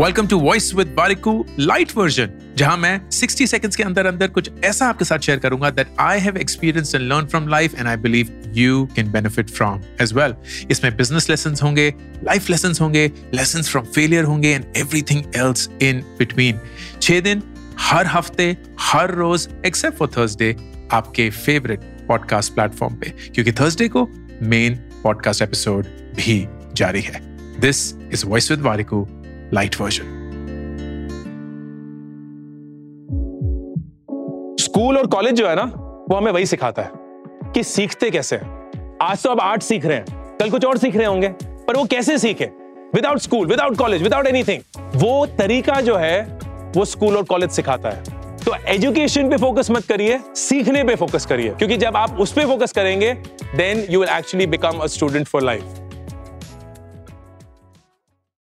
Welcome to voice with Warikoo light version जहाँ मैं 60 seconds के अंदर अंदर कुछ ऐसा आपके साथ शेयर करूँगा that I have experience and learn from life and I believe you can benefit from as well इसमें बिज़नेस लेसन होंगे लाइफ लेसन होंगे लेसन फ्रॉम फेलियर होंगे and everything else in between छह दिन हर हफ़्ते, हर रोज एक्सेप्ट फॉर थर्सडे आपके फेवरेट पॉडकास्ट प्लेटफॉर्म पे, क्योंकि थर्सडे को मेन पॉडकास्ट एपिसोड भी जारी है. This is voice with Warikoo light version school और कॉलेज जो है ना, वो हमें वही सिखाता है कि सीखते कैसे हैं। आज तो आप आर्ट सीख रहे हैं, कल कुछ और सीख रहे होंगे, पर वो कैसे सीखे? Without school without college without anything वो तरीका जो है, वो स्कूल और कॉलेज सिखाता है। तो एजुकेशन पे फोकस मत करिए, सीखने पे फोकस करिए, क्योंकि जब आप उस पर फोकस करेंगे then you will actually become a student for life